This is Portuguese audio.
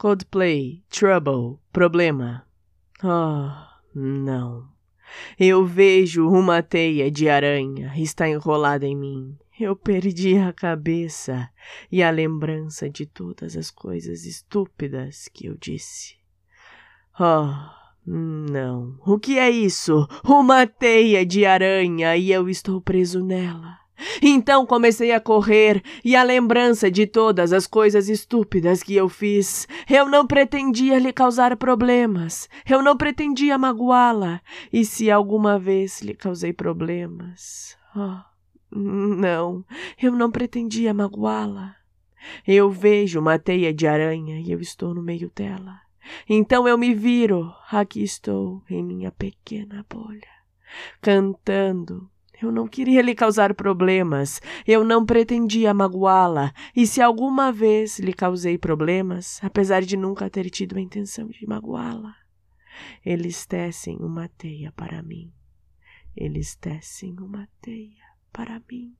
Coldplay, Trouble, Problema. Oh, não. Eu vejo uma teia de aranha está enrolada em mim. Eu perdi a cabeça e a lembrança de todas as coisas estúpidas que eu disse. Oh, não. O que é isso? Uma teia de aranha e eu estou preso nela. Então comecei a correr e a lembrança de todas as coisas estúpidas que eu fiz. Eu não pretendia lhe causar problemas. Eu não pretendia magoá-la. E se alguma vez lhe causei problemas. Oh, não, eu não pretendia magoá-la. Eu vejo uma teia de aranha e eu estou no meio dela. Então eu me viro, aqui estou, em minha pequena bolha, cantando eu não queria lhe causar problemas, eu não pretendia magoá-la, e se alguma vez lhe causei problemas, apesar de nunca ter tido a intenção de magoá-la, eles tecem uma teia para mim. Eles tecem uma teia para mim.